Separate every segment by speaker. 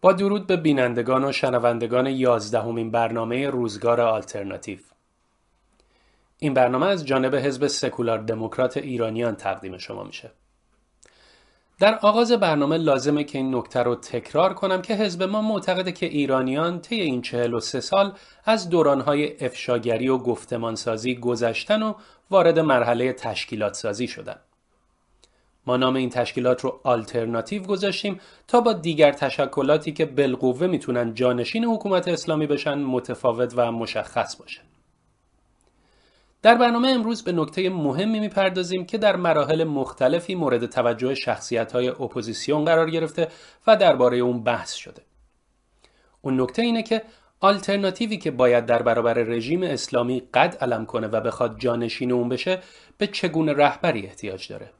Speaker 1: با درود به بینندگان و شنوندگان یازدهمین برنامه روزگار آلترناتیو این برنامه از جانب حزب سکولار دموکرات ایرانیان تقدیم شما میشه در آغاز برنامه لازمه که این نکته رو تکرار کنم که حزب ما معتقده که ایرانیان طی این 43 سال از دورانهای افشاگری و گفتمانسازی گذشتن و وارد مرحله تشکیلات سازی شدن. ما نام این تشکیلات رو آلترناتیو گذاشتیم تا با دیگر تشکلاتی که بالقوه می‌تونن جانشین حکومت اسلامی بشن متفاوت و مشخص باشه. در برنامه امروز به نکته مهمی می‌پردازیم که در مراحل مختلفی مورد توجه شخصیت های اپوزیسیون قرار گرفته و درباره اون بحث شده. اون نکته اینه که آلترناتیوی که باید در برابر رژیم اسلامی قد علم کنه و بخواد جانشین اون بشه به چگونه رهبری احتیاج داره.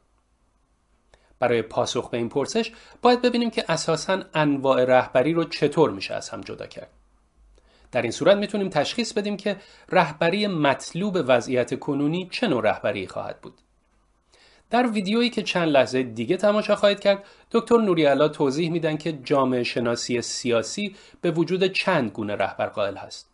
Speaker 1: برای پاسخ به این پرسش باید ببینیم که اساسا انواع رهبری رو چطور میشه از هم جدا کرد. در این صورت می‌تونیم تشخیص بدیم که رهبری مطلوب وضعیت کنونی چه نوع رهبری خواهد بود. در ویدیویی که چند لحظه دیگه تماشا خواهید کرد دکتر نوریالا توضیح میدن که جامعه شناسی سیاسی به وجود چند گونه رهبر قائل هست.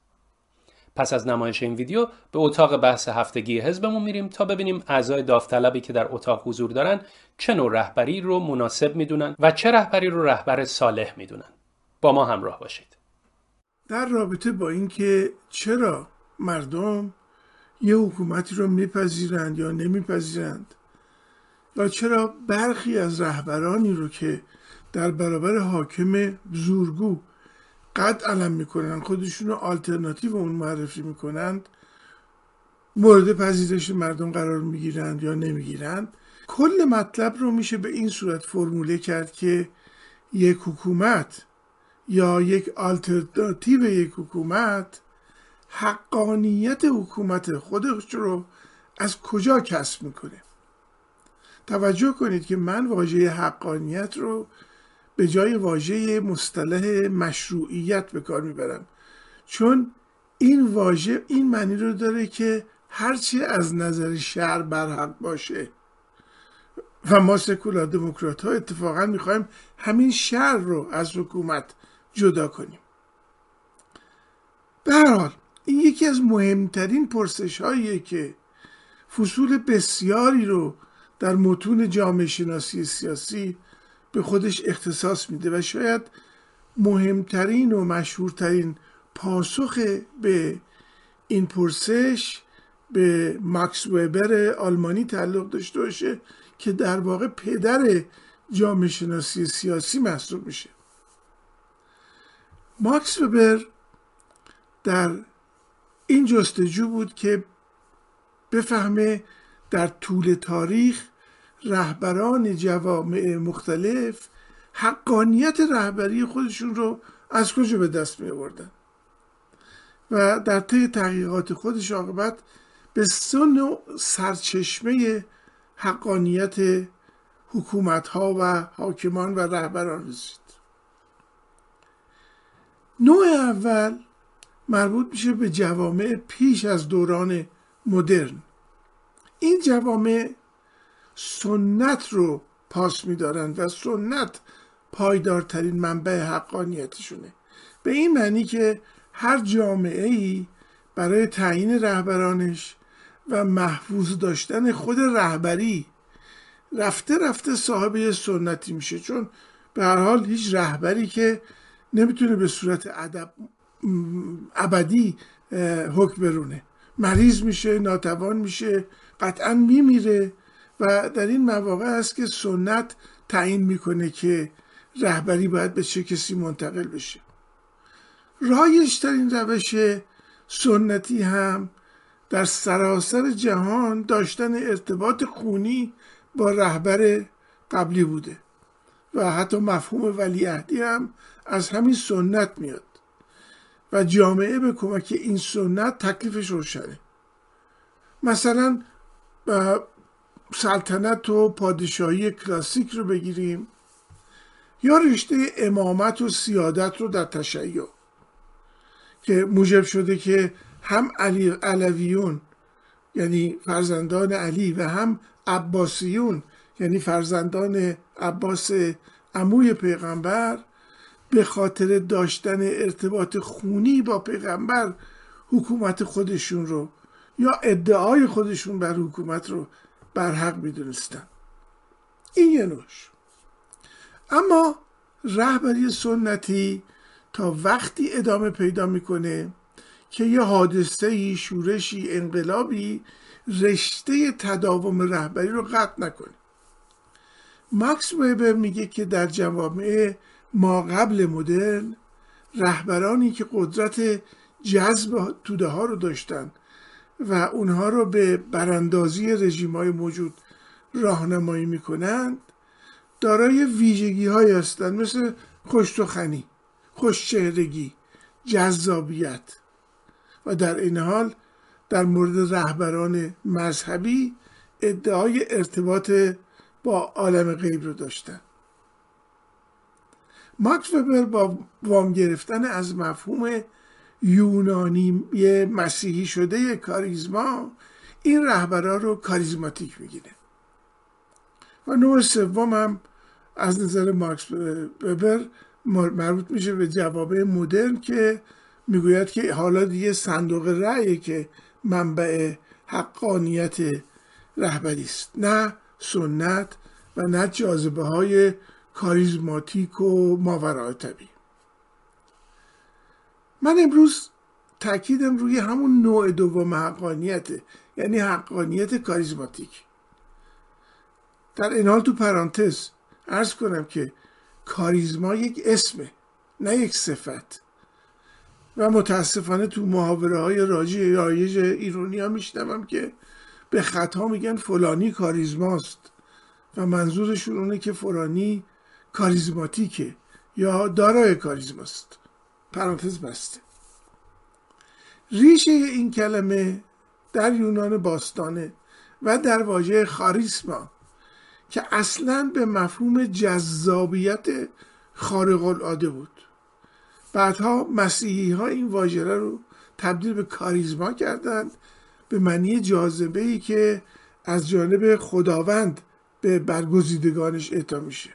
Speaker 1: پس از نمایش این ویدیو به اتاق بحث هفتگی حزبمون میریم تا ببینیم اعضای داوطلبی که در اتاق حضور دارن چه نوع رهبری رو مناسب می‌دونن و چه رهبری رو رهبر صالح می‌دونن. با ما همراه باشید.
Speaker 2: در رابطه با اینکه چرا مردم یه حکومتی رو میپذیرند یا نمیپذیرند و چرا برخی از رهبرانی رو که در برابر حاکم زورگو قد علم می‌کنن خودشون رو آلترناتیو اون معرفی می‌کنند مورد پذیرش مردم قرار می‌گیرند یا نمی‌گیرند. کل مطلب رو میشه به این صورت فرموله کرد که یک حکومت یا یک آلترناتیو یک حکومت حقانیت حکومت خودش رو از کجا کسب می‌کنه؟ توجه کنید که من واژه حقانیت رو به جای واژه مصطلح مشروعیت به کار می‌برم. چون این واژه این معنی رو داره که هرچی از نظر شهر برحق باشه. و ما سکولار دموکرات ها اتفاقا می‌خوایم همین شهر رو از حکومت جدا کنیم. به حال این یکی از مهمترین پرسش که فصول بسیاری رو در متون جامعه شناسی سیاسی به خودش اختصاص میده و شاید مهمترین و مشهورترین پاسخ به این پرسش به ماکس وبر آلمانی تعلق داشته باشه که در واقع پدر جامعه شناسی سیاسی محسوب میشه. ماکس وبر در این جستجو بود که بفهمه در طول تاریخ رهبران جوامع مختلف حقانیت رهبری خودشون رو از کجا به دست می آوردن و در طی تحقیقات خودش عاقبت به سن سرچشمه حقانیت حکومت ها و حاکمان و رهبران رسید. نوع اول مربوط میشه به جوامع پیش از دوران مدرن. این جوامع سنت رو پاس میدارند و سنت پایدارترین منبع حقانیتشونه به این معنی که هر جامعه ای برای تعیین رهبرانش و محفوظ داشتن خود رهبری رفته رفته صاحب سنتی میشه. چون به هر حال هیچ رهبری که نمی‌تونه به صورت ادب ابدی حکم برونه. مریض میشه ناتوان میشه قطعا میمیره. و در این مواقع است که سنت تعیین می‌کنه که رهبری باید به چه کسی منتقل بشه. رایجترین روش سنتی هم در سراسر جهان داشتن ارتباط خونی با رهبر قبلی بوده و حتی مفهوم ولیعهدی هم از همین سنت میاد و جامعه به کمک این سنت تکلیفش روشنه. مثلا سلطنت و پادشاهی کلاسیک رو بگیریم یا رشته امامت و سیادت رو در تشیع. که موجب شده که هم علی علویون یعنی فرزندان علی و هم عباسیون یعنی فرزندان عباس عموی پیغمبر به خاطر داشتن ارتباط خونی با پیغمبر حکومت خودشون رو یا ادعای خودشون بر حکومت رو برحق می‌دونستن این یه نوش. اما رهبری سنتی تا وقتی ادامه پیدا می‌کنه که یه حادثه شورشی انقلابی رشته تداوم رهبری رو قطع نکنه. ماکس ویبر میگه که در جوامع ما قبل مدرن رهبرانی که قدرت جذب توده ها رو داشتن و اونها رو به براندازی رژیم های موجود راهنمایی می‌کنند. دارای ویژگی های هستند مثل خوشتخنی خوشچهرگی جذابیت. و در این حال در مورد رهبران مذهبی ادعای ارتباط با عالم غیب رو داشتن. ماکس وبر با وام گرفتن از مفهوم یونانی مسیحی شده کاریزما. این رهبرا رو کاریزماتیک می‌گیره. و نوع سوم هم از نظر مارکس وبر مربوط میشه به جوابه مدرن که می‌گوید که حالا دیگه صندوق رأی که منبع حقانیت رهبری است. نه سنت و نه جاذبه های کاریزماتیک و ماورای طبیعی. من امروز تاکیدم روی همون نوع دوم حقانیته یعنی حقانیت کاریزماتیک. در این حال تو پرانتز ارز کنم که کاریزما یک اسمه نه یک صفت. و متاسفانه تو محاوره های راجی رایج ایرونی ها میشنوم که به خطا میگن فلانی کاریزماست و منظورشون اونه که فلانی کاریزماتیکه یا دارای کاریزماست. پرانتز بسته ریشه این کلمه در یونان باستانه و در واژه خاریسما که اصلا به مفهوم جذابیت خارق العاده بود. بعدها مسیحی ها این واژه رو تبدیل به کاریزما کردند به معنی جاذبه ای که از جانب خداوند به برگزیدگانش اعطا میشه.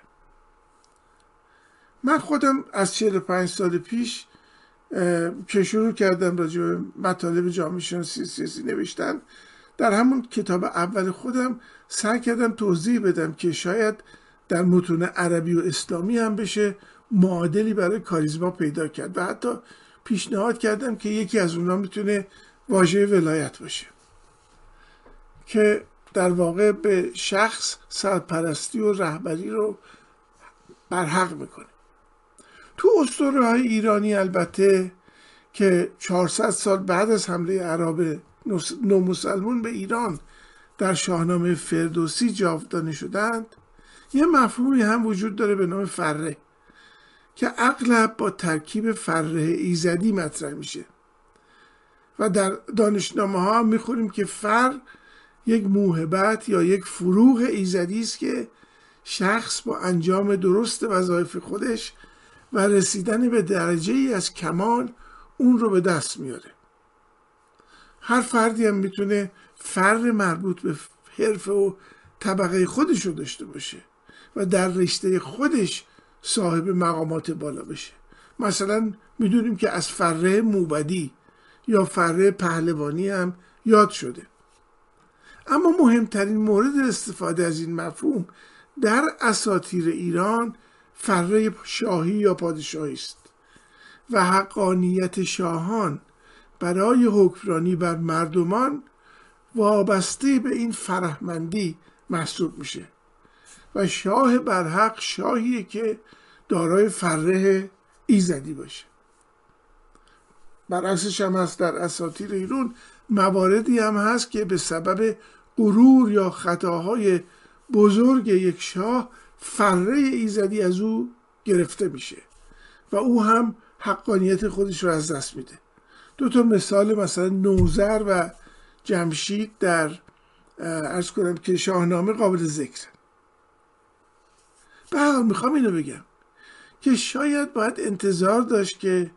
Speaker 2: من خودم از 45 سال پیش که شروع کردم راجع به مطالب جامعه شناسی سیاسی نوشتن. در همون کتاب اول خودم سعی کردم توضیح بدم که شاید در متون عربی و اسلامی هم بشه معادلی برای کاریزما پیدا کرد و حتی پیشنهاد کردم که یکی از اونها می‌تونه واژه ولایت باشه. که در واقع به شخص سرپرستی و رهبری رو برحق می‌کنه. تو اسطوره های ایرانی البته که 400 سال بعد از حمله عرب نومسلمون به ایران در شاهنامه فردوسی جاودانه شدند یه مفهومی هم وجود داره به نام فره که اغلب با ترکیب فره ایزدی مطرح میشه. و در دانشنامه ها می‌خوریم که فر یک موهبت یا یک فروغ ایزدی است که شخص با انجام درست وظایف خودش و رسیدن به درجه ای از کمال اون رو به دست میاره. هر فردی هم می‌تونه فر مربوط به حرفه و طبقه خودش رو داشته باشه و در رشته خودش صاحب مقامات بالا بشه. مثلا می‌دونیم که از فره موبدی یا فره پهلوانی هم یاد شده. اما مهمترین مورد استفاده از این مفهوم در اساتیر ایران فره شاهی یا پادشاهی است و حقانیت شاهان برای حکمرانی بر مردمان وابسته به این فرهمندی محسوب میشه و شاه برحق شاهیه که دارای فره ایزدی باشه. برعکسش هم هست در اساطیر ایرون مواردی هم هست که به سبب غرور یا خطاهای بزرگ یک شاه فره ایزدی از او گرفته میشه و او هم حقانیت خودش رو از دست میده. دو تا مثال مثلا نوزر و جمشید در ارز کنم که شاهنامه قابل ذکر. به می‌خوام اینو بگم که شاید باید انتظار داشت که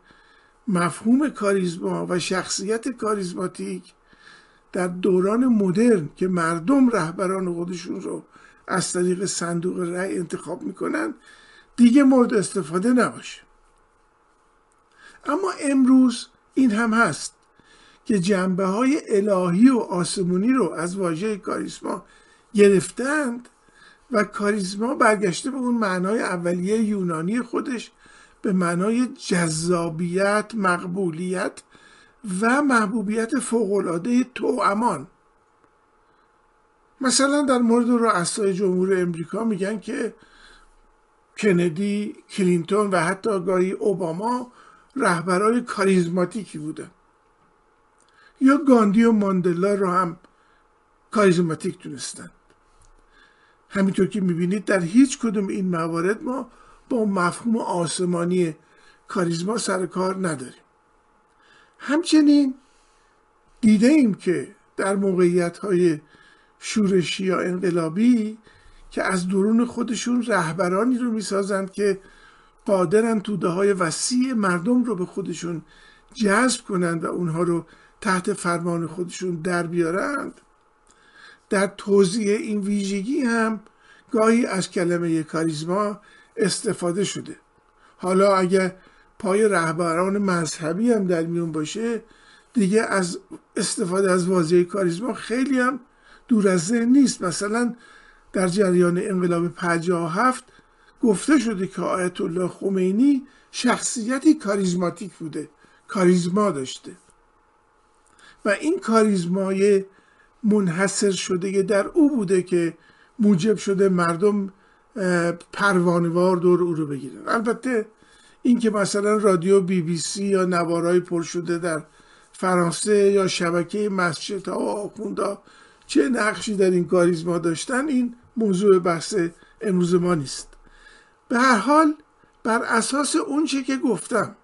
Speaker 2: مفهوم کاریزما و شخصیت کاریزماتیک در دوران مدرن که مردم رهبران خودشون رو از طریق صندوق رأی انتخاب می‌کنن دیگه مورد استفاده نباشه. اما امروز این هم هست که جنبه های الهی و آسمونی رو از واژه کاریسما گرفتند و کاریزما برگشته به اون معنای اولیه یونانی خودش به معنای جذابیت مقبولیت و محبوبیت فوقالعاده تو امان مثلا در مورد رؤسای جمهور امریکا میگن که کندی کلینتون و حتی گاهی اوباما رهبرای کاریزماتیکی بودن. یا گاندی و ماندلا رو هم کاریزماتیک دونستن. همینطور که می‌بینید در هیچ کدوم این موارد ما با مفهوم آسمانی کاریزما سر کار نداریم. همچنین دیده ایم که در موقعیت های شورشی یا انقلابی که از درون خودشون رهبرانی رو می‌سازند که قادرن توده های وسیع مردم رو به خودشون جذب کنند و اونها رو تحت فرمان خودشون در بیارند. در توضیح این ویژگی هم گاهی از کلمه کاریزما استفاده شده. حالا اگر پای رهبران مذهبی هم در میون باشه دیگه از استفاده از واژه کاریزما خیلی هم دور از ذهن نیست. مثلا در جریان انقلاب 57 گفته شده که آیت الله خمینی شخصیتی کاریزماتیک بوده کاریزما داشته. و این کاریزمای منحصر شده در او بوده که موجب شده مردم پروانوار دور او رو بگیرن. البته اینکه مثلا رادیو بی بی سی یا نوارای پر شده در فرانسه یا شبکه مسجد ها و چه نقشی در این کاریزما داشتن این موضوع بحث امروز ما نیست. به هر حال بر اساس اون چه که گفتم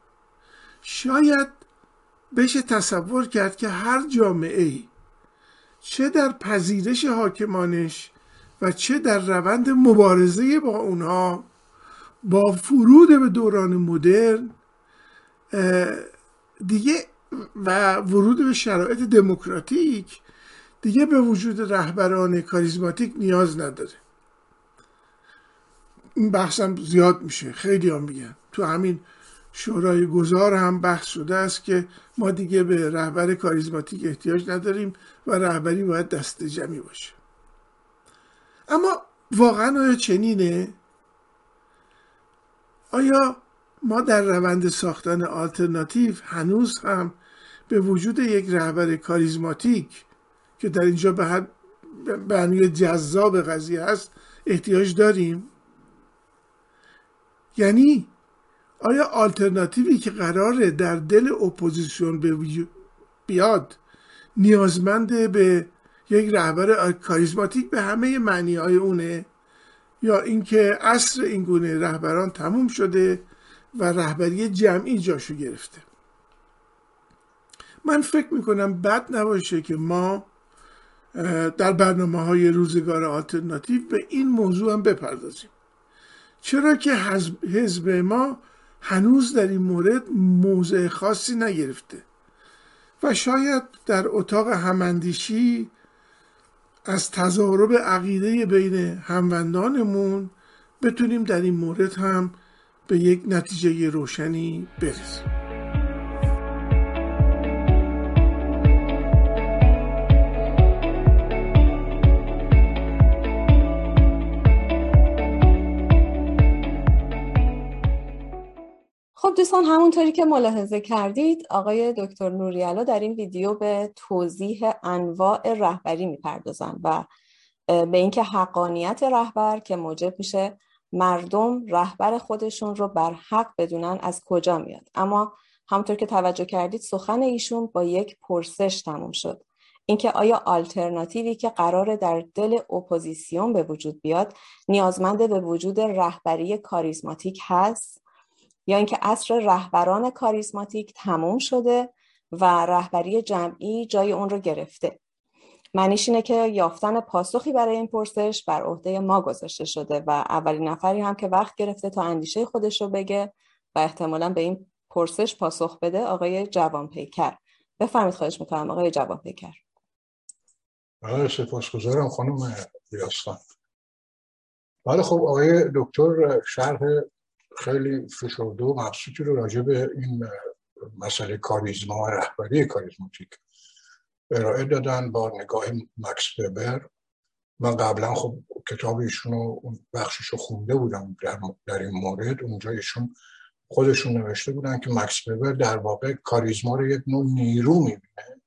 Speaker 2: شاید بشه تصور کرد که هر جامعه ای چه در پذیرش حاکمانش و چه در روند مبارزه با اونها با فرود به دوران مدرن دیگه و ورود به شرایط دموکراتیک دیگه به وجود رهبران کاریزماتیک نیاز نداره. این بحثم زیاد میشه. خیلی هم میگن. تو همین شورای گذار هم بحث شده است که ما دیگه به رهبر کاریزماتیک احتیاج نداریم و رهبری باید دست جمعی باشه. اما واقعا آیا چنینه؟ آیا ما در روند ساختن آلترناتیو هنوز هم به وجود یک رهبر کاریزماتیک که در اینجا به معنی جذاب قضیه هست احتیاج داریم. یعنی آیا آلترناتیوی که قراره در دل اپوزیسیون بیاد نیازمند به یک رهبر کاریزماتیک به همه معنی های اونه؟ یا اینکه اصر این گونه رهبران تموم شده و رهبری جمعی جاشو گرفته؟ من فکر می‌کنم بد نباشه که ما در برنامه های روزگار آلترناتیو به این موضوع هم بپردازیم. چرا که حزب ما هنوز در این مورد موضع خاصی نگرفته و شاید در اتاق هماندیشی از تضارب عقیده بین هموندانمون بتونیم در این مورد هم به یک نتیجه روشنی برسیم.
Speaker 3: خب دوستان همونطوری که ملاحظه کردید آقای دکتر نوریالا در این ویدیو به توضیح انواع رهبری می‌پردازن و به اینکه حقانیت رهبر که موجب میشه مردم رهبر خودشون رو بر حق بدونن از کجا میاد. اما همونطور که توجه کردید سخن ایشون با یک پرسش تموم شد. اینکه آیا آلترناتیوی که قرار در دل اپوزیسیون به وجود بیاد نیازمند به وجود رهبری کاریزماتیک هست؟ یا اینکه عصر رهبران کاریزماتیک تموم شده و رهبری جمعی جای اون رو گرفته. معنیش اینه که یافتن پاسخی برای این پرسش بر عهده ما گذاشته شده و اولین نفری هم که وقت گرفته تا اندیشه خودش رو بگه و احتمالا به این پرسش پاسخ بده آقای جوان پیکر. بفرمید خواهش می‌کنم آقای جوان پیکر.
Speaker 4: بله سپاسگزارم خانم بیاستان بله خب آقای دکتر شرح خیلی فشرده و مبسوطی رو راجع به این مسئله کاریزما و رهبری کاریزماتیک ارائه دادن با نگاه مکس ببر من قبلا خب کتاب ایشون رو بخشش رو خونده بودم در, در این مورد. اونجا ایشون خودشون نوشته بودن که مکس ببر در واقع کاریزما رو یک نوع نیرو می‌بینه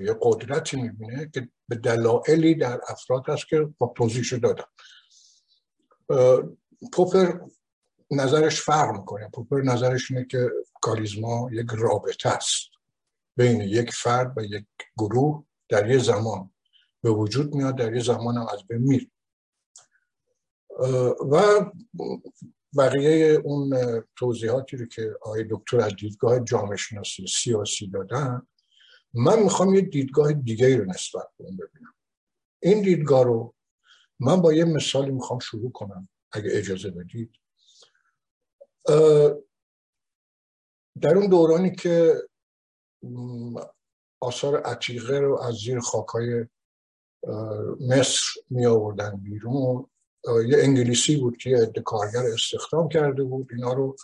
Speaker 4: یه قدرتی می‌بینه که به دلایلی در افراد هست که با توضیحشو دادم پوپر نظرش فرق می‌کنه. پوپر نظرش اینه که کاریزما یک رابطه است بین یک فرد و یک گروه در یه زمان به وجود میاد در یه زمان هم از بین میر و بقیه اون توضیحاتی رو که آقای دکتر از دیدگاه جامعه شناسی سیاسی دادن من می‌خوام یه دیدگاه دیگه رو نسبت به اون ببینم. این دیدگاه رو من با یه مثالی می‌خوام شروع کنم اگه اجازه بدید. در اون دورانی که آثار عتیقه رو از زیر خاکای مصر می آوردن بیرون یه انگلیسی بود که یه کارگر استخدام کرده بود اینا رو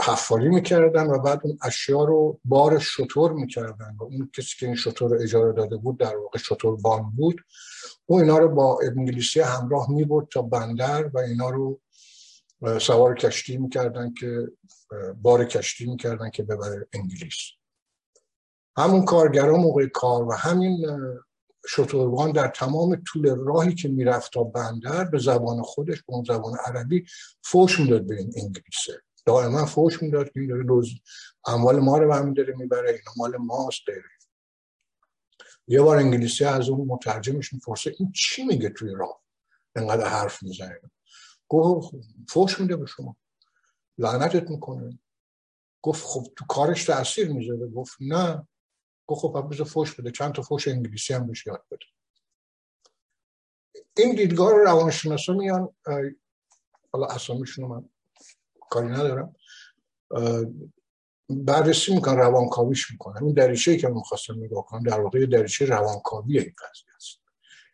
Speaker 4: حفاری می‌کردن و بعد اون اشیا رو بار شطور می‌کردن و اون کسی که این شطور رو اجاره داده بود در واقع شطور بان بود او اینا رو با انگلیسی همراه می‌برد تا بندر و اینا رو سوار کشتی می‌کردن که بار کشتی می‌کردن که ببره انگلیس. همون کارگران موقع کار و همین شطوربان در تمام طول راهی که می‌رفت تا بندر به زبان خودش به اون زبان عربی فوش می‌داد به این انگلیسه. دائما فوش می‌داد که این داره روز اموال ما رو برمی داره می‌بره اینا مال ماست داره. یه بار انگلیسی از اون مترجمش می‌پرسه این چی میگه توی راه؟ انقدر حرف می‌زنه. گفت فوش میده به شما. لعنتت می‌کنه. گفت خب تو کارش تاثیر می‌ذاره. گفت نه. گفت خب بذار فوش بده. چند تا فوش انگلیسی هم بهش یاد بده. این دیدگاه رو روانشناسا میان حالا اسامیشون من کاری ندارم. بررسی می‌کنن روانکاویش می‌کنن. این دریچه که من خواستم نگاه کنم در واقع دریچه روانکاوی این قضیه است.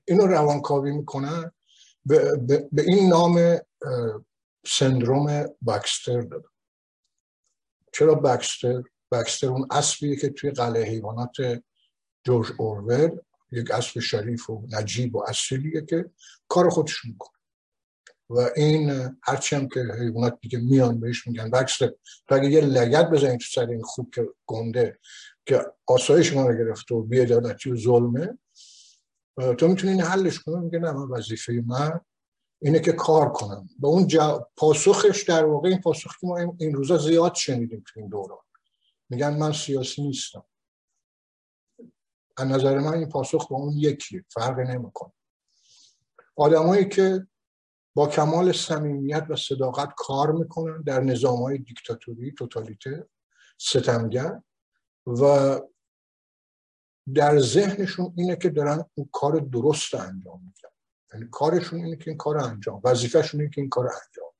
Speaker 4: اینو روانکاوی می‌کنن به, به, به این نام سندروم باکستر دادم چرا باکستر بکستر اون اسبیه که توی قلعه حیوانات جورج اورول یک اسب شریف و نجیب و اصیلیه که کار خودش می‌کنه. و این هرچی هم که حیوانات دیگه میان بهش میگن بکستر. تو اگه یه لگد بزنید تو سر این خوب که گنده که آسایش ما رو گرفته و بیعدالتی و ظلمه تو می‌تونی این حلش کنی. میگه نه من وظیفه من اینه که کار کنم. به اون پاسخش در واقع این پاسخی که ما این روزا زیاد شنیدیم تو این دوران. میگن من سیاسی نیستم. از نظر من این پاسخ با اون یکی فرق نمی‌کنه. آدمایی که با کمال صمیمیت و صداقت کار می‌کنن در نظام های دیکتاتوری توتالیته ستمگر و در ذهنشون اینه که دارن اون کار درست انجام میدن. یعنی کارشون اینه که این کار انجام وظیفهشون اینه که این کار انجام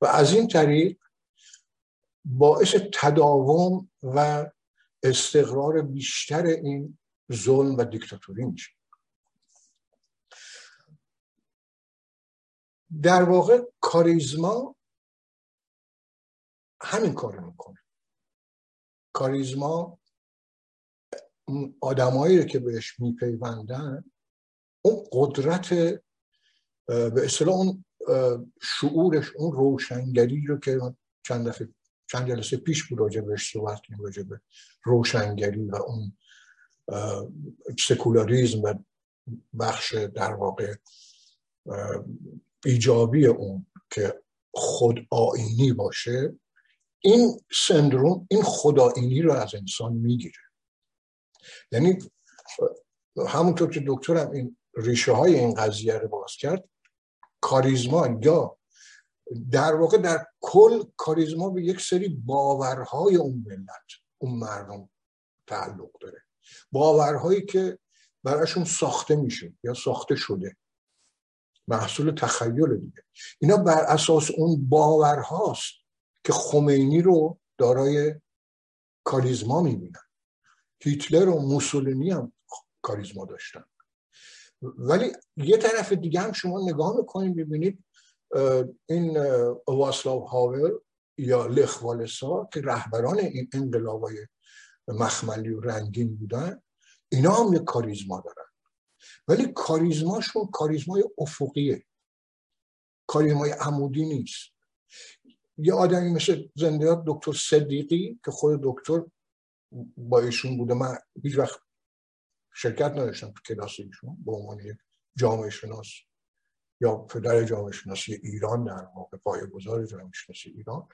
Speaker 4: و از این طریق باعث تداوم و استقرار بیشتر این ظلم و دیکتاتوری میشه. در واقع کاریزما همین کار می‌کنه. کاریزما آدمایی که بهش میپیوندن اون قدرت به اصطلاح اون شعورش اون روشنگری رو که چند دفعه چند جلسه پیش بود راجع بهش صحبت کنیم راجع به روشنگری و اون سکولاریزم و بخش در واقع ایجابی اون که خود آینی باشه این سندروم این خداینی رو از انسان می‌گیره. یعنی همونطور که دکترم این ریشه های این قضیه رو باز کرد. کاریزما یا در واقع در کل کاریزما به یک سری باورهای اون ملت اون مردم تعلق داره. باورهایی که براشون ساخته میشه یا ساخته شده. محصول تخیل دیگه. اینا بر اساس اون باورهاست که خمینی رو دارای کاریزما می‌بینن. هیتلر و موسولینی هم کاریزما داشتن. ولی یه طرف دیگه هم شما نگاه می‌کنید ببینید این واسلاو هاول یا لخوالسا که رهبران این انقلابای مخملی و رنگین بودن اینا هم یک کاریزما دارن. ولی کاریزماشون کاریزمای افقیه. کاریزمای عمودی نیست. یه آدمی مثل زندیات دکتر صدیقی که خود دکتر با ایشون بوده من هیچ وقت شرکت نداشتم تو کلاس ایشون به عنوان یک جامعه شناس یا پدر جامعه شناسی ایران در واقع پایه گذار جامعه شناسی ایران.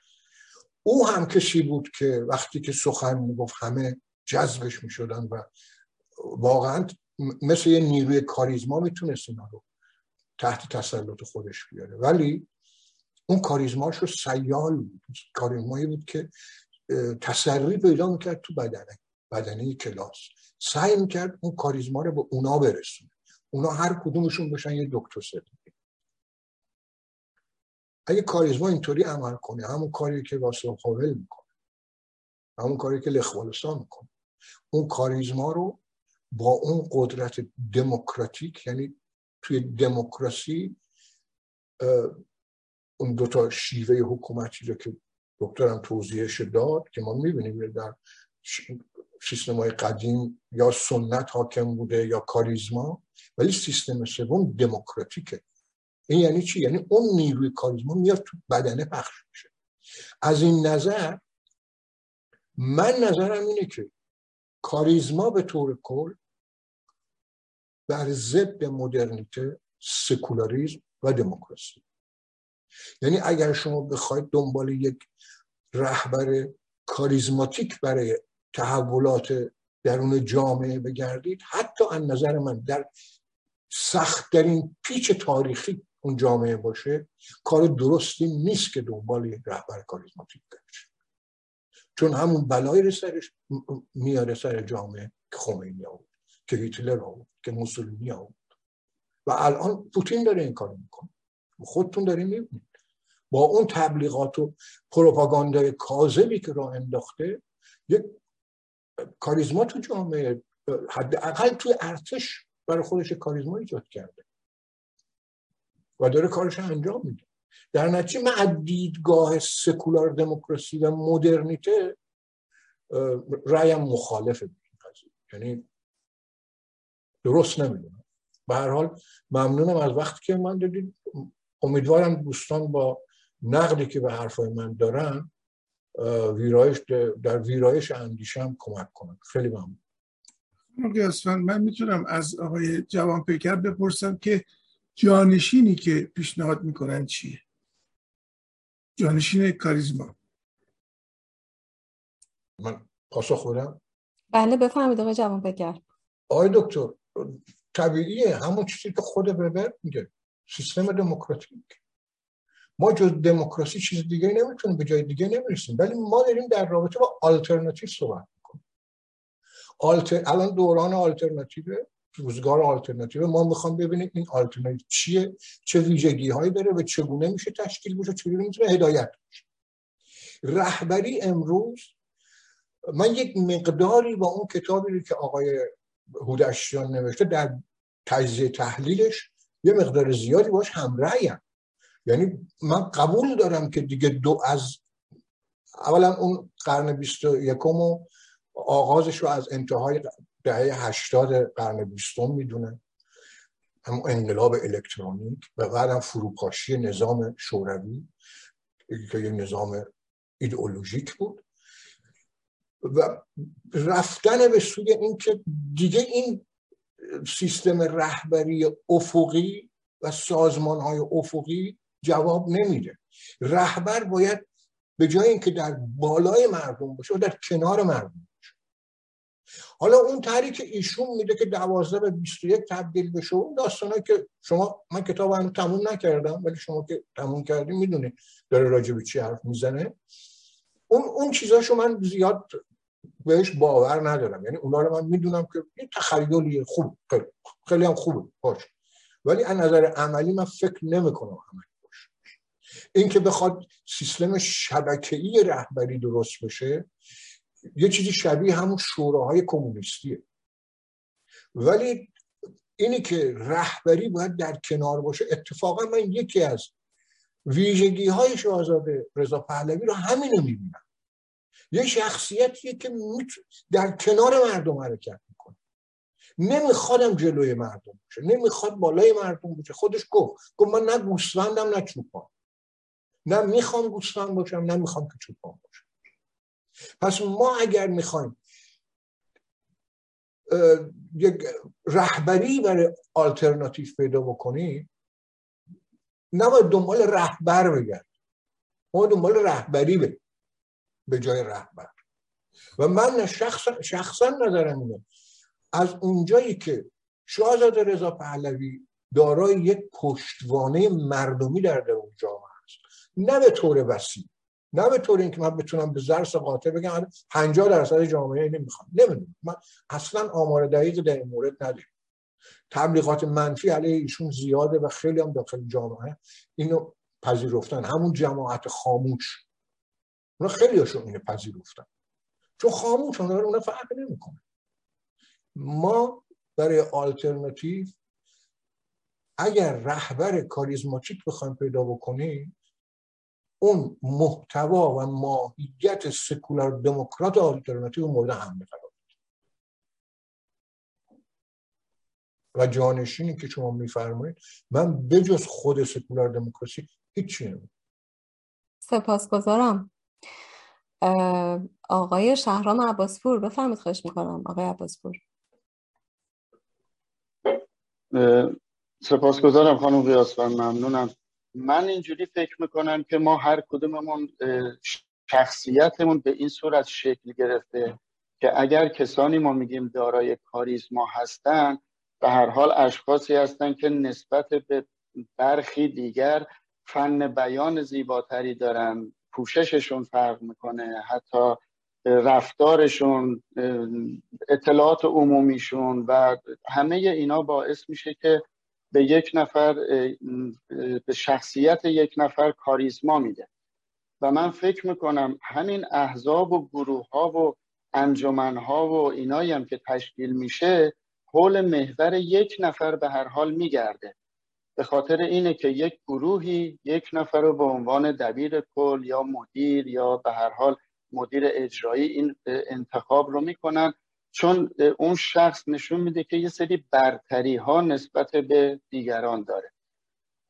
Speaker 4: او هم کسی بود که وقتی که سخن می‌گفت همه جذبش می‌شدن و واقعا مثل یه نیروی کاریزما می‌تونست اینا رو تحت تسلط خودش بیاره. ولی اون کاریزماش رو سیال بود. کاریزمایی بود که تسری پیدا می‌کرد تو بدنه بدنه کلاس. سعی می‌کرد اون کاریزما رو به اونا برسونه. اونا هر کدومشون بشن یه دکتر صدیقی. اگه کاریزما اینطوری عمل کنه همون کاری که واسه خاول می‌کنه همون کاری که لخوالستان می‌کنه اون کاریزما رو با اون قدرت دموکراتیک یعنی توی دموکراسی اون دوتا شیوه حکومتی رو که دکترم توضیحش داد که ما می‌بینیم در سیستم های قدیم یا سنت حاکم بوده یا کاریزما ولی سیستم سوم دموکراتیکه. این یعنی چی؟ یعنی اون نیروی کاریزما میاد تو بدنه پخش میشه. از این نظر من نظرم اینه که کاریزما به طور کل بر ضد مدرنیته سکولاریزم و دموکراسی. یعنی اگر شما بخواید دنبال یک رهبر کاریزماتیک برای تحولات درون جامعه بگردید حتی از نظر من در سختترین پیچ تاریخی اون جامعه باشه کار درستی نیست که دنبال یک رهبر کاریزماتیک باشه چون همون بلایی سرش میاره سر جامعه که خمینی آورد که هیتلر آورد که موسولینی آورد و الان پوتین داره این کار می‌کنه. خودتون داریم می‌بینید. با اون تبلیغات و پروپاگاندای کاذبی که راه انداخته یک کاریزما تو جامعه حداقل توی ارتش برای خودش کاریزما ایجاد کرده. و داره کارش انجام میده. در نتیجه من از دیدگاه سکولار دموکراسی و مدرنیته رایم مخالفه یعنی درست نمی‌دونم. به هر حال ممنونم از وقتی که من دیدید امیدوارم دوستان با نقدی که به حرفای من دارن ویرایش در ویرایش اندیشم کمک کنم خیلی ممنون.
Speaker 2: من می‌تونم از آقای جوان پیکر بپرسم که جانشینی که پیشنهاد می‌کنن چیه؟ جانشین کاریزما.
Speaker 4: من پاسخ خودم
Speaker 3: بله بفهمید آقای جوان پیکر
Speaker 4: آقای دکتر طبیعیه همون چیزی که خود وبر میگه. سیستم دموکراتیک. ما جز دموکراسی چیز دیگه نمی‌تونیم به جای دیگه نمی‌رسیم. ولی ما داریم در رابطه با آلترناتیو صحبت می‌کنیم. آلتر... الان دوران آلترناتیو روزگار آلترناتیو. ما می‌خوام ببینیم این آلترناتیو چیه چه ویژگی هایی داره و چگونه میشه تشکیل بشه چگونه می‌تونه هدایت بشه. رهبری امروز من یک مقداری با اون کتابی که آقای هودشیان نوشته در تجزیه تحلیلش یه مقدار زیادی باش همراهیم یعنی من قبول دارم که دیگه دو از اولا اون قرن بیست و یکم و آغازش رو از انتهای دهه هشتاد قرن بیستم می‌دونه. هم انقلاب الکترونیک و بعدم فروپاشی نظام شوروی که یه نظام ایدئولوژیک بود. و رفتن به سوی این که دیگه این سیستم رهبری افقی و سازمان های افقی جواب نمیده. رهبر باید به جای اینکه در بالای مردم باشه و در کنار مردم باشه. حالا اون طری که ایشون میده که دوازده به 21 تبدیل بشه اون داستانه که شما من کتاب هم تموم نکردم ولی شما که تموم کردی می‌دونید داره راجع به چی حرف می‌زنه. اون اون چیزاشو من زیاد بهش باور ندارم. یعنی اونا رو من می‌دونم که یه تخیلی خوب خیلی هم خوبه باش ولی از نظر عملی من فکر نمی‌کنم عملی. باشه این که بخواد سیستم شبکه‌ای رهبری درست بشه یه چیزی شبیه همون شوراهای کمونیستیه. ولی اینی که رهبری باید در کنار باشه اتفاقا من یکی از ویژگی های شاهزاده رضا پهلوی رو همینو می‌بینم. یه شخصیتیه که در کنار مردم حرکت می‌کنه. نمیخوادم جلوی مردم باشه نمی‌خواد بالای مردم باشه. خودش گفت گفت من نه گوسفندم نه چوپان. نه می‌خوام گوسفند باشم نه می‌خوام که چوپان باشم. پس ما اگر می‌خوایم یک رهبری برای آلترناتیو پیدا بکنیم نباید دنبال رهبر بگرد ما دنبال رهبری به به جای رهبر. و من شخصا, شخصا نظرم اینه از اونجایی که شاهزاده رضا پهلوی دارای یک پشتوانه مردمی در درون جامعه نه به طور وسیع نه به طور اینکه من بتونم به زرس قاطع بگم 50 درصد جامعه نمی‌خوام نمی‌دونم. من اصلا آمار دقیق در این مورد ندارم. تبلیغات منفی علیه ایشون زیاده و خیلی هم داخل جامعه. اینو پذیرفتن. همون جماعت خاموش. اونا خیلی هاشون اینو پذیرفتن. چون خاموش اونا اونا فرق نمی‌کنه. ما برای آلترناتیو اگر رهبر کاریزماتیک بخوایم پیدا بکنیم اون محتوا و ماهیت سکولار دموکرات آلترناتیو مورد حمله قرار و جانشینی که شما میفرمایید من بجز خود سکولار دموکراسی هیچی نمید
Speaker 3: سپاسگزارم. آقای شهرام عباسپور بفرمید خواهش می‌کنم. آقای عباسپور.
Speaker 5: سپاسگزارم خانم قیاسفر ممنونم. من اینجوری فکر می‌کنم که ما هر کدوممون شخصیتمون به این صورت شکل گرفته که اگر کسانی ما میگیم دارای کاریزما هستن به هر حال اشخاصی هستن که نسبت به برخی دیگر فن بیان زیباتری دارن پوشششون فرق می‌کنه حتی رفتارشون اطلاعات عمومیشون و همه اینا باعث میشه که به یک نفر به شخصیت یک نفر کاریزما میده. و من فکر می‌کنم همین احزاب و گروه ها و انجمن ها و اینایی هم که تشکیل میشه حول محور یک نفر به هر حال میگرده. به خاطر اینه که یک گروهی یک نفر رو به عنوان دبیر کل یا مدیر یا به هر حال مدیر اجرایی این انتخاب رو می‌کنن چون اون شخص نشون میده که یه سری برتری ها نسبت به دیگران داره.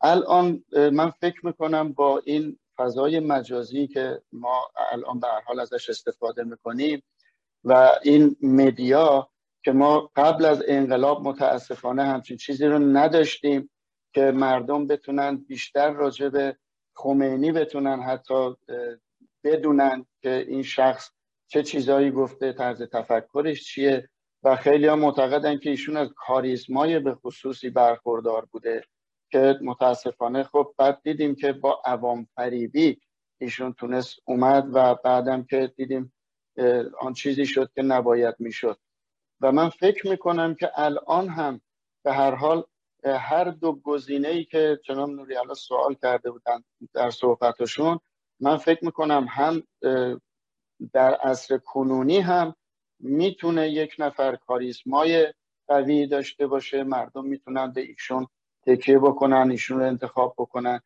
Speaker 5: الان من فکر می‌کنم با این فضای مجازی که ما الان به حال ازش استفاده می‌کنیم و این مدیا که ما قبل از انقلاب متاسفانه همچین چیزی رو نداشتیم که مردم بتونن بیشتر راجع به خمینی بتونن حتی بدونن که این شخص چه چیزایی گفته طرز تفکرش چیه؟ و خیلی ها معتقدن که ایشون از کاریزمای به خصوصی برخوردار بوده که متاسفانه خب بعد دیدیم که با عوام فریبی ایشون تونست اومد و بعدم که دیدیم آن چیزی شد که نباید می‌شد. و من فکر می‌کنم که الان هم به هر حال هر دو گزینه ای که جناب نوری سوال کرده بودن در صحبتشون من فکر می‌کنم هم در عصر کنونی هم می‌تونه یک نفر کاریزمای قوی داشته باشه. مردم می‌تونن به ایشون تکیه بکنن ایشون رو انتخاب بکنن.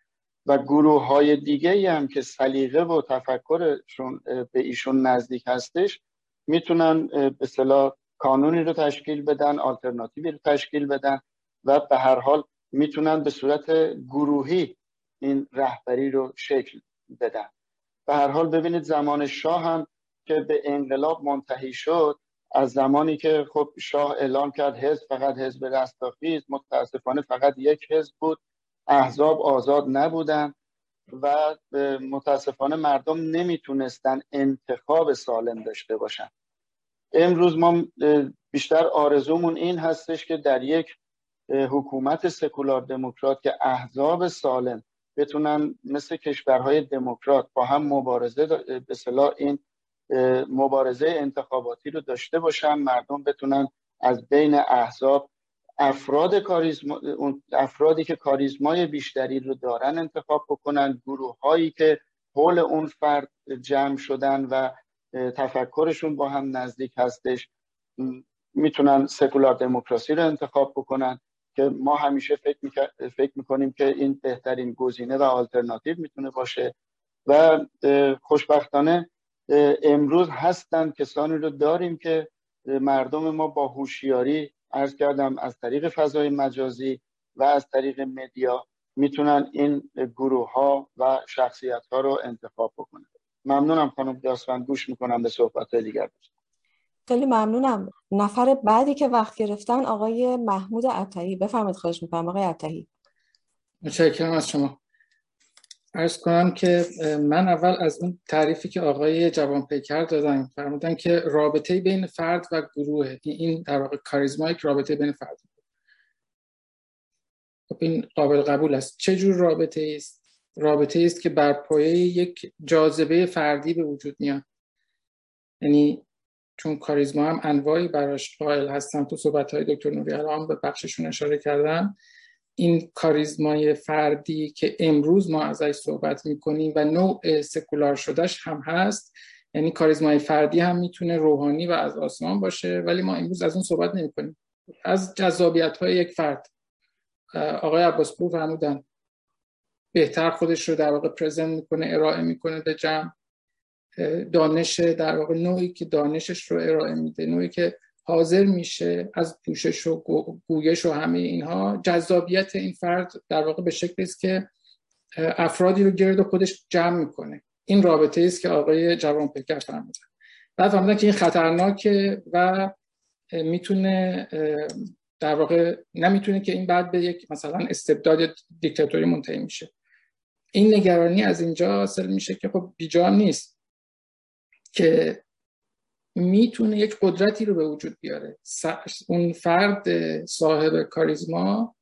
Speaker 5: و گروه های دیگه هم که سلیقه و تفکرشون به ایشون نزدیک هستش می‌تونن به صلاح کانونی رو تشکیل بدن آلترناتیوی رو تشکیل بدن و به هر حال می‌تونن به صورت گروهی این رهبری رو شکل بدن. به هر حال ببینید زمان شاه هم که به انقلاب منتهی شد از زمانی که خب شاه اعلام کرد حزب فقط حزب رستاخیز متاسفانه فقط یک حزب بود احزاب آزاد نبودن و متاسفانه مردم نمی‌تونستن انتخاب سالم داشته باشن. امروز ما بیشتر آرزومون این هستش که در یک حکومت سکولار دموکرات که احزاب سالم بتونن مثل کشورهای دموکرات با هم مبارزه به صلاح این مبارزه انتخاباتی رو داشته باشن مردم بتونن از بین احزاب افراد کاریزما، افرادی که کاریزمای بیشتری رو دارن انتخاب بکنن گروه هایی که حول اون فرد جمع شدن و تفکرشون با هم نزدیک هستش می‌تونن سکولار دموکراسی رو انتخاب بکنن. که ما همیشه فکر, فکر می‌کنیم که این بهترین گزینه و آلترناتیو می‌تونه باشه و خوشبختانه امروز هستن کسانی رو داریم که مردم ما با هوشیاری ارز کردم از طریق فضای مجازی و از طریق مدیا می‌تونن این گروه ها و شخصیت ها رو انتخاب بکنن. ممنونم خانم داستان گوش می‌کنم به صحبت دیگر.
Speaker 3: خیلی ممنونم. نفر بعدی که وقت گرفتن آقای محمود عطایی. بفرمایید خواهش می‌کنم آقای عطایی.
Speaker 6: متشکرم از شما. ارز کنم که من اول از اون تعریفی که آقای جوان پیکر دادن فرمودن که رابطه بین فرد و گروه این در واقع کاریزما یک رابطه بین فرد این قابل قبول است. چه جور رابطه است؟ رابطه است که بر پایه یک جاذبه فردی به وجود میاد. یعنی چون کاریزما هم انواعی براش قائل هستم تو صحبت های دکتر نوری الان به بخششون اشاره کردم این کاریزمای فردی که امروز ما ازش صحبت می‌کنیم و نوع سکولار شدهش هم هست. یعنی کاریزمای فردی هم می‌تونه روحانی و از آسمان باشه ولی ما امروز از اون صحبت نمی‌کنیم. از جذابیت های یک فرد. آقای عباس پور فرمودن بهتر خودش رو در واقع پرزنت می‌کنه ارائه می‌کنه به جمع. دانش در واقع نوعی که دانشش رو ارائه میده نوعی که حاضر میشه از پوشش و گویش و همه اینها جذابیت این فرد در واقع به شکلی است که افرادی رو گرد خودش جمع می‌کنه. این رابطه است که آقای جوان پیکر فرمودن. بعد فرمودن که این خطرناکه و می‌تونه در واقع نمی‌تونه که این بعد به یک مثلا استبداد دیکتاتوری منتهی میشه. این نگرانی از اینجا حاصل میشه که خب بیجا نیست. که می‌تونه یک قدرتی رو به وجود بیاره. اون فرد صاحب کاریزما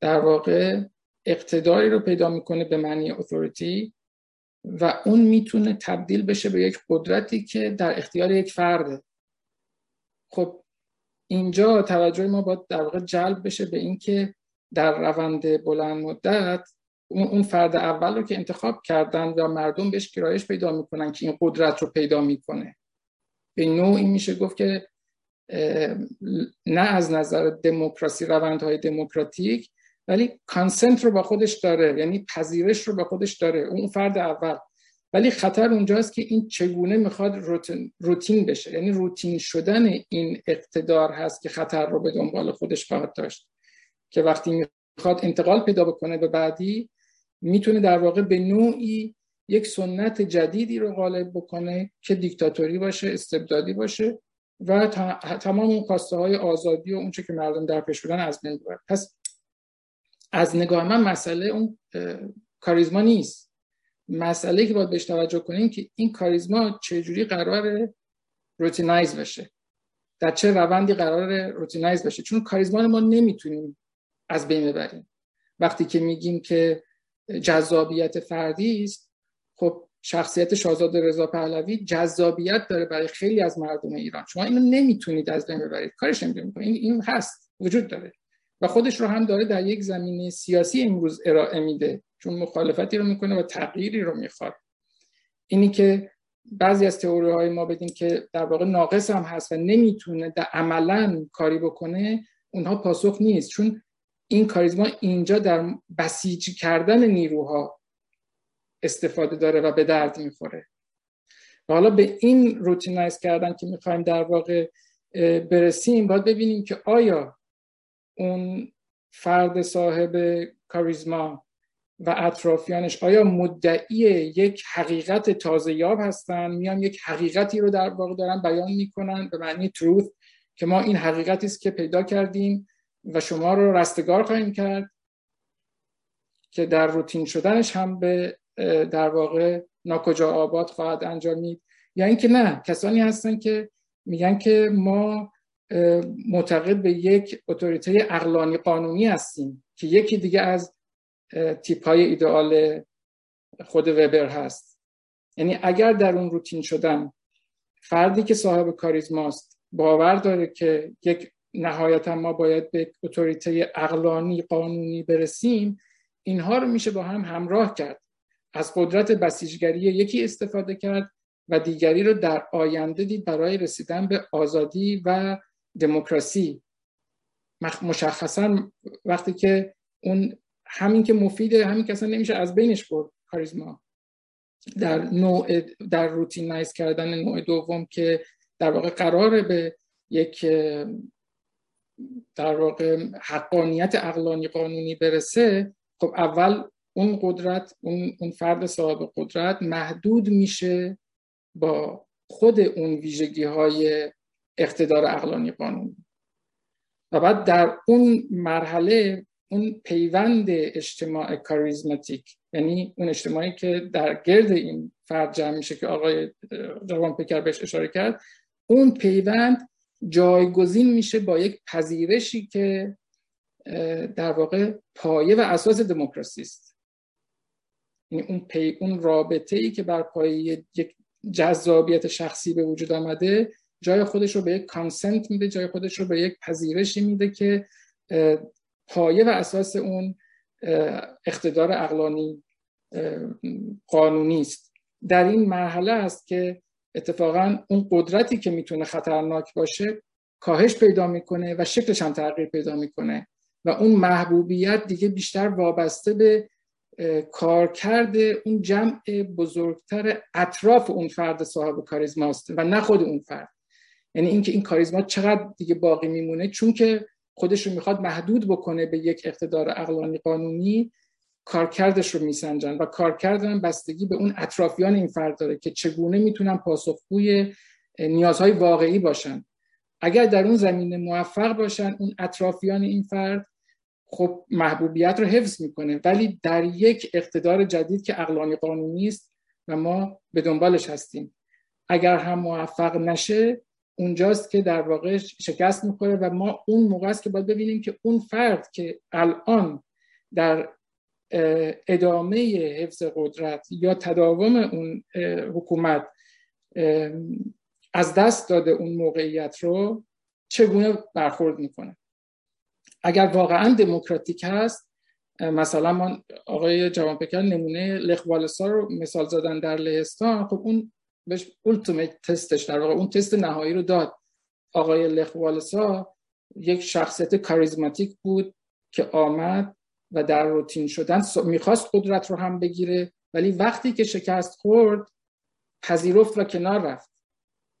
Speaker 6: در واقع اقتداری رو پیدا می‌کنه به معنی اتوریتی و اون می‌تونه تبدیل بشه به یک قدرتی که در اختیار یک فرده. خب اینجا توجه ما باید در واقع جلب بشه به اینکه در روند بلند مدت اون فرد اول رو که انتخاب کردن و مردم بهش گرایش پیدا می‌کنن که این قدرت رو پیدا می‌کنه. به نوعی میشه گفت که نه از نظر دموکراسی روندهای دموکراتیک ولی کانسنت رو با خودش داره یعنی پذیرش رو با خودش داره اون فرد اول. ولی خطر اونجاست که این چگونه می‌خواد روتین بشه. یعنی روتین شدن این اقتدار هست که خطر رو به دنبال خودش خواهد داشت. که وقتی می‌خواد انتقال پیدا بکنه به بعدی می‌تونه در واقع به نوعی یک سنت جدیدی رو غالب بکنه که دیکتاتوری باشه استبدادی باشه و تمام اون خواسته های آزادی و اونچه که مردم در پیش بودن از بین ببره پس از نگاه من مسئله اون کاریزما نیست. مسئله که باید بهش توجه کنیم که این کاریزما چجوری قرار روتینایز بشه؟ در چه روندی قرار روتینایز بشه؟ چون کاریزما ما نمی‌تونیم از بین ببریم. وقتی که میگیم که جذابیت فردی است. خب شخصیت شاهزاده رضا پهلوی جذابیت داره برای خیلی از مردم ایران. شما اینو نمی‌تونید از بین ببرید. کارش نمی‌تونید این این هست وجود داره. و خودش رو هم داره در یک زمینه سیاسی امروز ارائه میده. چون مخالفتی رو می‌کنه و تغییری رو می‌خواد. اینی که بعضی از تئوری های ما بدیم که در واقع ناقص هم هست و نمی‌تونه در عملا کاری بکنه اونها پاسخ نیست. چون این کاریزما اینجا در بسیج کردن نیروها استفاده داره و به درد می‌خوره. و حالا به این روتینایز کردن که می‌خوایم در واقع برسیم باید ببینیم که آیا اون فرد صاحب کاریزما و اطرافیانش آیا مدعی یک حقیقت تازه یاب هستن؟ میان یک حقیقتی رو در واقع دارن بیان می‌کنن به معنی تروث که ما این حقیقتی است که پیدا کردیم و شما رو رستگار خواهیم کرد که در روتین شدنش هم به در واقع ناکجا آباد خواهد انجامید یا اینکه نه کسانی هستن که میگن که ما معتقد به یک اتوریته اقلانی قانونی هستیم که یکی دیگه از تیپ های ایدئال خود وبر هست. یعنی اگر در اون روتین شدن فردی که صاحب کاریزماست باور داره که یک نهایتا ما باید به اتوریته اقلانی قانونی برسیم اینها رو میشه با هم همراه کرد. از قدرت بسیجگری یکی استفاده کرد و دیگری رو در آینده دید برای رسیدن به آزادی و دموکراسی. مشخصا وقتی که اون همین که مفیده همین که اصلا نمیشه از بینش برد کاریزما. در نوع در روتینایز کردن نوع دوم که در واقع قراره به یک در واقع حقانیت اقلانی قانونی برسه خب اول اون قدرت اون, اون فرد صاحب قدرت محدود میشه با خود اون ویژگی های اقتدار اقلانی قانونی. و بعد در اون مرحله اون پیوند اجتماع کاریزماتیک یعنی اون اجتماعی که در گرد این فرد جمع میشه که آقای جوان پکر بهش اشاره کرد اون پیوند جایگزین میشه با یک پذیرشی که در واقع پایه و اساس دموکراسی است. یعنی اون پی اون رابطه ای که بر پایه یک جذابیت شخصی به وجود آمده جای خودش رو به یک کانسنت میده جای خودش رو به یک پذیرشی میده که پایه و اساس اون اقتدار اقلانی قانونی است. در این مرحله است که اتفاقا اون قدرتی که می‌تونه خطرناک باشه کاهش پیدا می‌کنه و شکلش هم تغییر پیدا می‌کنه. و اون محبوبیت دیگه بیشتر وابسته به کارکرد اون جمع بزرگتر اطراف اون فرد صاحب کاریزماست و نه خود اون فرد. یعنی اینکه این کاریزما چقدر دیگه باقی میمونه چون که خودش رو می‌خواد محدود بکنه به یک اقتدار اقلانی قانونی کارکردش رو میسنجن و کارکردن بستگی به اون اطرافیان این فرد داره که چگونه می‌تونن پاسخگوی نیازهای واقعی باشن. اگر در اون زمینه موفق باشن اون اطرافیان این فرد خب محبوبیت رو حفظ می‌کنه. ولی در یک اقتدار جدید که اقلانی قانونی است و ما به دنبالش هستیم. اگر هم موفق نشه اونجاست که در واقع شکست می‌خوره و ما اون موقع است که باید ببینیم که اون فرد که الان در ادامه حفظ قدرت یا تداوم اون حکومت از دست داده اون موقعیت رو چگونه برخورد می‌کنه؟ اگر واقعا دموکراتیک هست مثلا من آقای جوانپکر نمونه لخوالسا رو مثال زدن در لهستان خب اون بهش اولتیمیت تستش در واقع اون تست نهایی رو داد. آقای لخوالسا یک شخصیت کاریزماتیک بود که آمد و در روتین شدن می‌خواست قدرت رو هم بگیره ولی وقتی که شکست خورد پذیرفت و کنار رفت.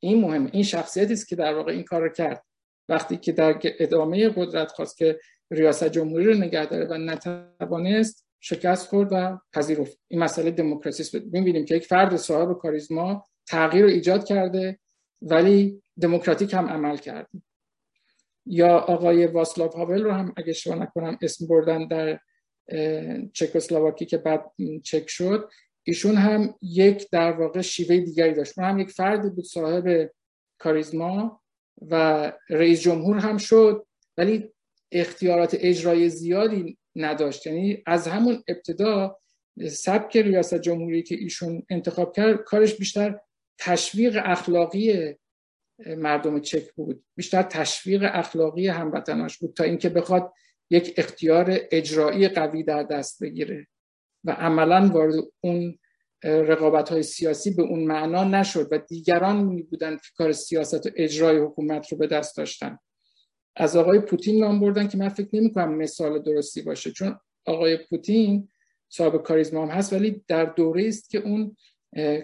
Speaker 6: این مهمه. این شخصیتی است که در واقع این کار کرد. وقتی که در ادامه قدرت خواست که ریاست جمهوری رو نگه داره و نتوانست شکست خورد و پذیرفت. این مسئله دموکراسی است. می‌بینیم که یک فرد صاحب کاریزما تغییر رو ایجاد کرده ولی دموکراتیک هم عمل کرده. یا آقای واسلاو هاول رو هم اگه شما نکنم اسم بردن در چکسلواکی که بعد چک شد ایشون هم یک در واقع شیوه دیگری داشت. اون هم یک فردی بود صاحب کاریزما و رئیس جمهور هم شد ولی اختیارات اجرای زیادی نداشت. یعنی از همون ابتدا سبک ریاست جمهوری که ایشون انتخاب کرد کارش بیشتر تشویق اخلاقی مردم چک بود. بیشتر تشویق اخلاقی هموطناش بود تا اینکه بخواد یک اختیار اجرایی قوی در دست بگیره و عملا وارد اون رقابت های سیاسی به اون معنا نشد و دیگران می بودن که کار سیاست و اجرای حکومت رو به دست داشتن. از آقای پوتین نام بردن که من فکر نمی کنم مثال درستی باشه چون آقای پوتین صاحب کاریزما هم هست ولی در دوره است که اون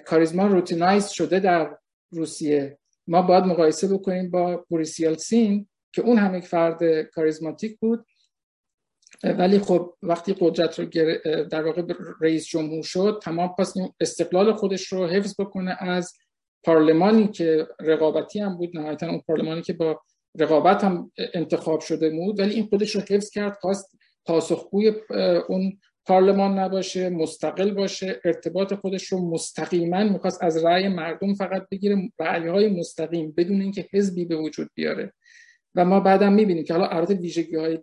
Speaker 6: کاریزما روتینایز شده در روسیه. ما باید مقایسه بکنیم با بوریس یلسین که اون هم یک فرد کاریزماتیک بود. ولی خب وقتی قدرت رو در واقع رئیس جمهور شد تمام پاس استقلال خودش رو حفظ بکنه از پارلمانی که رقابتی هم بود. نهایتا اون پارلمانی که با رقابت هم انتخاب شده بود. ولی این خودش رو حفظ کرد خواست پاسخگوی اون پارلمان نباشه مستقل باشه ارتباط خودش رو مستقیما می‌خواست از رأی مردم فقط بگیره رأی های مستقیم بدون اینکه حزبی به وجود بیاره. و ما بعدم می‌بینیم که حالا البته ویژگی های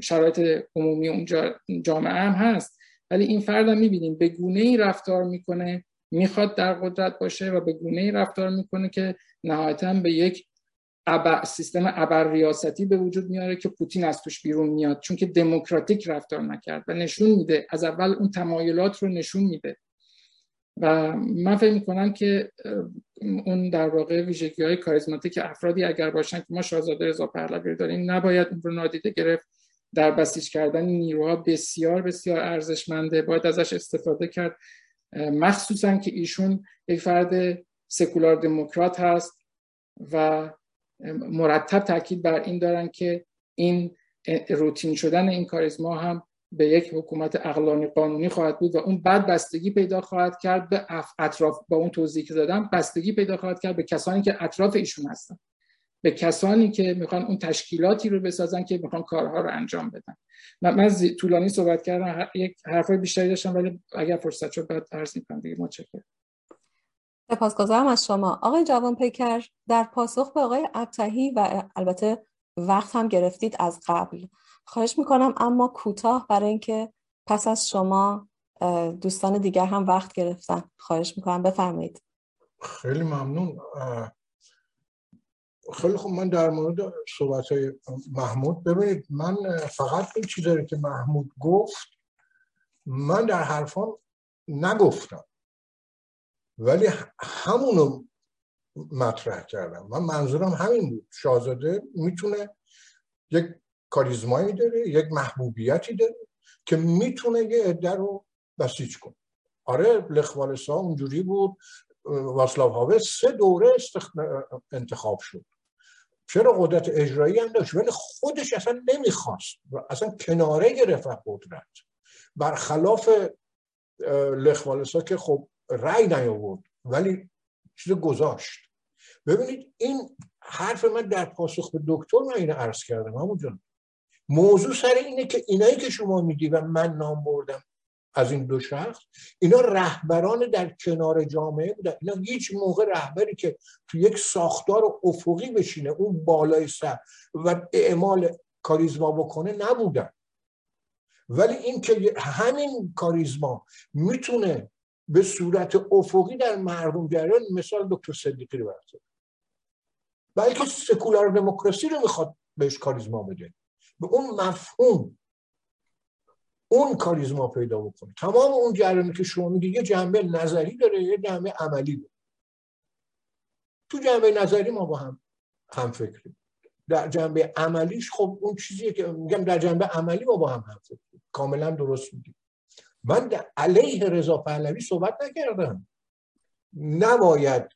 Speaker 6: شرایط عمومی اونجا جامعه هم هست. ولی این فرد هم می‌بینیم به گونه ای رفتار می‌کنه می‌خواد در قدرت باشه و به گونه ای رفتار می‌کنه که نهایتا به یک سیستم ابر ریاستی به وجود میاره که پوتین از توش بیرون میاد چون که دموکراتیک رفتار نکرد و نشون میده. از اول اون تمایلات رو نشون میده. و من فکر می‌کنم که اون در واقع ویژگی های کاریزماتیک افرادی اگر باشن که ما شاهزاده رضا پهلوی داریم نباید اون رو نادیده گرفت. در بسیج کردن نیروها بسیار بسیار ارزشمنده. باید ازش استفاده کرد. مخصوصا که ایشون یک فرد سکولار دموکرات هست و مرتب تاکید بر این دارن که این روتین شدن این کاریزما هم به یک حکومت اقلانی قانونی خواهد بود و اون بعد بستگی پیدا خواهد کرد به اطراف با اون توضیحی که دادم بستگی پیدا خواهد کرد به کسانی که اطراف ایشون هستن. به کسانی که می‌خوان اون تشکیلاتی رو بسازن که می‌خوان کارها رو انجام بدن. من, من طولانی صحبت کردم یک حرفای بیشتری داشتم ولی اگر فرصت شد بعد عرض می‌کنم دیگه. متشکرم.
Speaker 3: سپاسگزارم از شما. آقای جوان پیکر در پاسخ به آقای ابتهی و البته وقت هم گرفتید از قبل. خواهش می‌کنم اما کوتاه برای اینکه پس از شما دوستان دیگر هم وقت گرفتن. خواهش می‌کنم بفرمایید.
Speaker 4: خیلی ممنون. خیلی خوب من در مورد صحبت های محمود ببینید من فقط این چیزایی که محمود گفت من در حرفان نگفتم. ولی همونو مطرح کردم. من منظورم همین بود. شاهزاده می‌تونه یک کاریزمایی داره یک محبوبیتی داره که می‌تونه یه عده رو بسیج کنه. آره لخوالسا اونجوری بود. واسلاو هاوه سه دوره انتخاب شد. چرا قدرت اجرایی هم داشت؟ ولی خودش اصلا نمی‌خواست اصلا کناره گرفت قدرت. برخلاف لخوالسا که خب رأی نیاورد ولی چیز گذاشت. ببینید این حرف من در پاسخ به دکتر من اینو عرض کردم همون جان. موضوع سر اینه که اینایی که شما میگی و من نام بردم از این دو شخص اینا رهبران در کنار جامعه بودن. اینا هیچ موقع رهبری که تو یک ساختار افقی بشینه اون بالای سر و اعمال کاریزما بکنه نبودن. ولی این که همین کاریزما می‌تونه به صورت افقی در مردم جریان مثال دکتر صدیقی رو برسه بلکه سکولار دموکراسی رو می‌خواد بهش کاریزما بده. به اون مفهوم اون کاریزما پیدا بکنه. تمام اون جریانی که شما میگید یه جنبه نظری داره یه جنبه عملی داره. تو جنبه نظری ما با هم هم فکریم. در جنبه عملیش خب اون چیزیه که میگم در جنبه عملی ما با هم هم فکریم. کاملا درست میگیم من علیه رضا پهلوی صحبت نکردم. نباید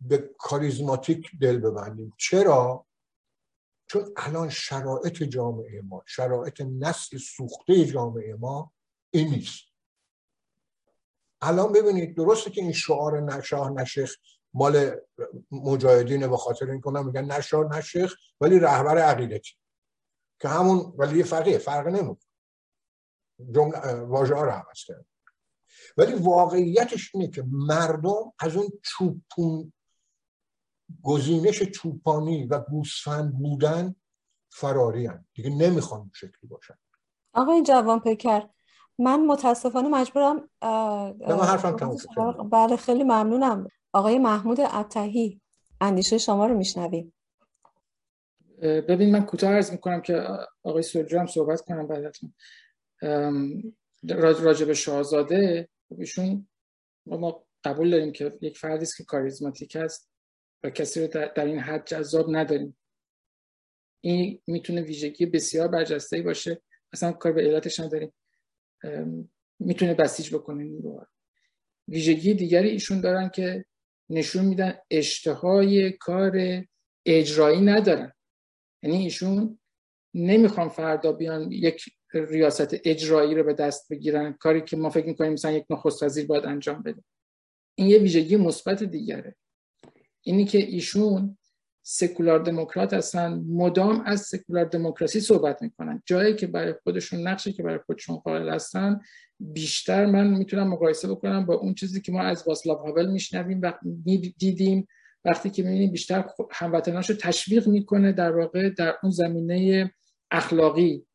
Speaker 4: به کاریزماتیک دل ببندیم. چرا؟ چون الان شرایط جامعه ما شرایط نسل سوخته جامعه ما این نیست. الان ببینید درسته که این شعار نشاه نشخ مال مجاهدین به خاطر این کنم میگن نشاه نشخ ولی رهبر عقیدتی. که همون ولی یه فرقه فرق نمی‌کنه. جمله واژه ها رو عوض کرد ولی واقعیتش اینه که مردم از اون چوپون گزینش چوپانی و گوسفند بودن فراری هم. دیگه نمی‌خوان شکلی باشن.
Speaker 3: آقای جوان پیکر من متاسفانه مجبورم
Speaker 4: من حرفم
Speaker 3: بله خیلی ممنونم. آقای محمود ابتهی اندیشه شما رو میشنویم.
Speaker 6: ببین من کوتاه عرض می‌کنم که آقای سرجو هم صحبت کنم بعدتون راجب شاهزاده خب ایشون ما قبول داریم که یک فردی است که کاریزماتیک است و کسی رو در این حد جذاب نداریم. این می‌تونه ویژگی بسیار برجسته باشه. اصلا کار به علتش نداریم. می‌تونه بسیج بکنه نیرو ویژگی دیگری ایشون دارن که نشون میدن اشتهای کار اجرایی ندارن. یعنی ایشون نمی‌خوان فردا بیان یک ریاست اجرایی رو به دست بگیرن. کاری که ما فکر می‌کنیم مثلا یک نخست وزیر باید انجام بده. این یه ویژگی مثبت دیگره. اینی که ایشون سکولار دموکرات هستن مدام از سکولار دموکراسی صحبت می‌کنن. جایی که برای خودشون نقشه که برای خودشون قائل هستن بیشتر من می‌تونم مقایسه بکنم با اون چیزی که ما از واسلاو هاول میشنویم و دیدیم وقتی که می‌بینیم بیشتر هموطناش رو تشویق می‌کنه در واقع در اون زمینه اخلاقی.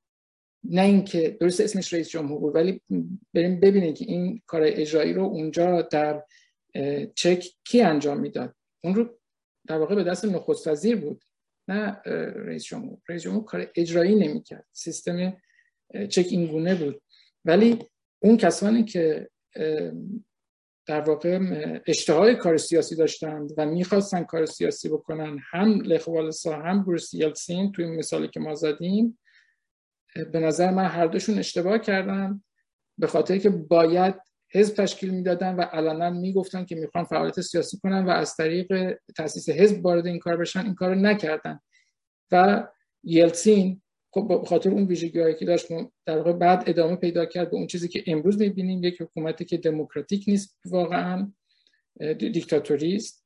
Speaker 6: نه اینکه درست اسمش رئیس جمهور بود ولی بریم ببینید که این کار اجرایی رو اونجا در چک کی انجام می‌داد. اون رو در واقع به دست نخست وزیر بود نه رئیس جمهور. رئیس جمهور کار اجرایی نمی‌کرد. سیستم چک این گونه بود. ولی اون کسانی که در واقع اشتهای کار سیاسی داشتند و می‌خواستن کار سیاسی بکنن هم لخوالسا هم بروس یلسین توی مثالی که ما زدیم به نظر من هر دوشون اشتباه کردن به خاطر که باید حزب تشکیل می‌دادن و علنا می‌گفتن که می‌خوان فعالیت سیاسی کنن و از طریق تاسیس حزب وارد این کار بشن این کار نکردن. و یلسین خب خاطر اون ویژگی که داشت در واقع بعد ادامه پیدا کرد به اون چیزی که امروز می‌بینیم یک حکومتی که دموکراتیک نیست واقعا دیکتاتوری است.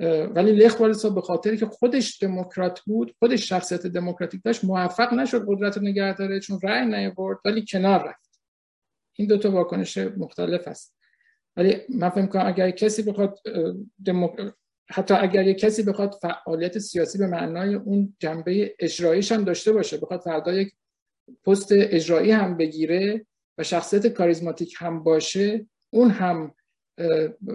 Speaker 6: ولی لخ والسا به خاطر که خودش دموکرات بود خودش شخصیت دموکراتیک داشت موفق نشد قدرت نگه داره چون رأی نیاورد ولی کنار رفت. این دو تا واکنش مختلف است. ولی من فکر کنم اگر کسی بخواد حتی اگر یک کسی بخواد فعالیت سیاسی به معنای اون جنبه اجراییش هم داشته باشه بخواد فردا یک پست اجرایی هم بگیره و شخصیت کاریزماتیک هم باشه اون هم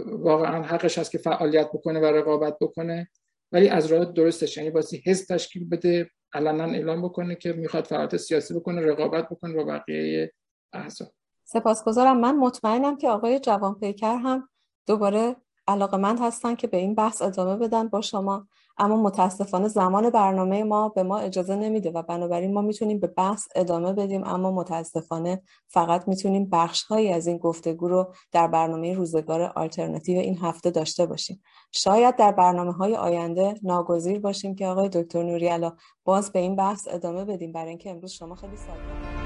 Speaker 6: واقعا حقش هست که فعالیت بکنه و رقابت بکنه. ولی از راه درستش یعنی باسی حزب تشکیل بده علنا اعلام بکنه که می‌خواد فعالیت سیاسی بکنه رقابت بکنه با بقیه احزاب.
Speaker 3: سپاسگزارم. من مطمئنم که آقای جوان پیکر هم دوباره علاقمند هستن که به این بحث ادامه بدن با شما. اما متاسفانه زمان برنامه ما به ما اجازه نمیده و بنابراین ما می‌تونیم به بحث ادامه بدیم اما متاسفانه فقط می‌تونیم بخش هایی از این گفتگو رو در برنامه روزگار آلترناتیو این هفته داشته باشیم. شاید در برنامه های آینده ناگزیر باشیم که آقای دکتر نوریالا باز به این بحث ادامه بدیم. برای اینکه امروز شما خیلی ساده.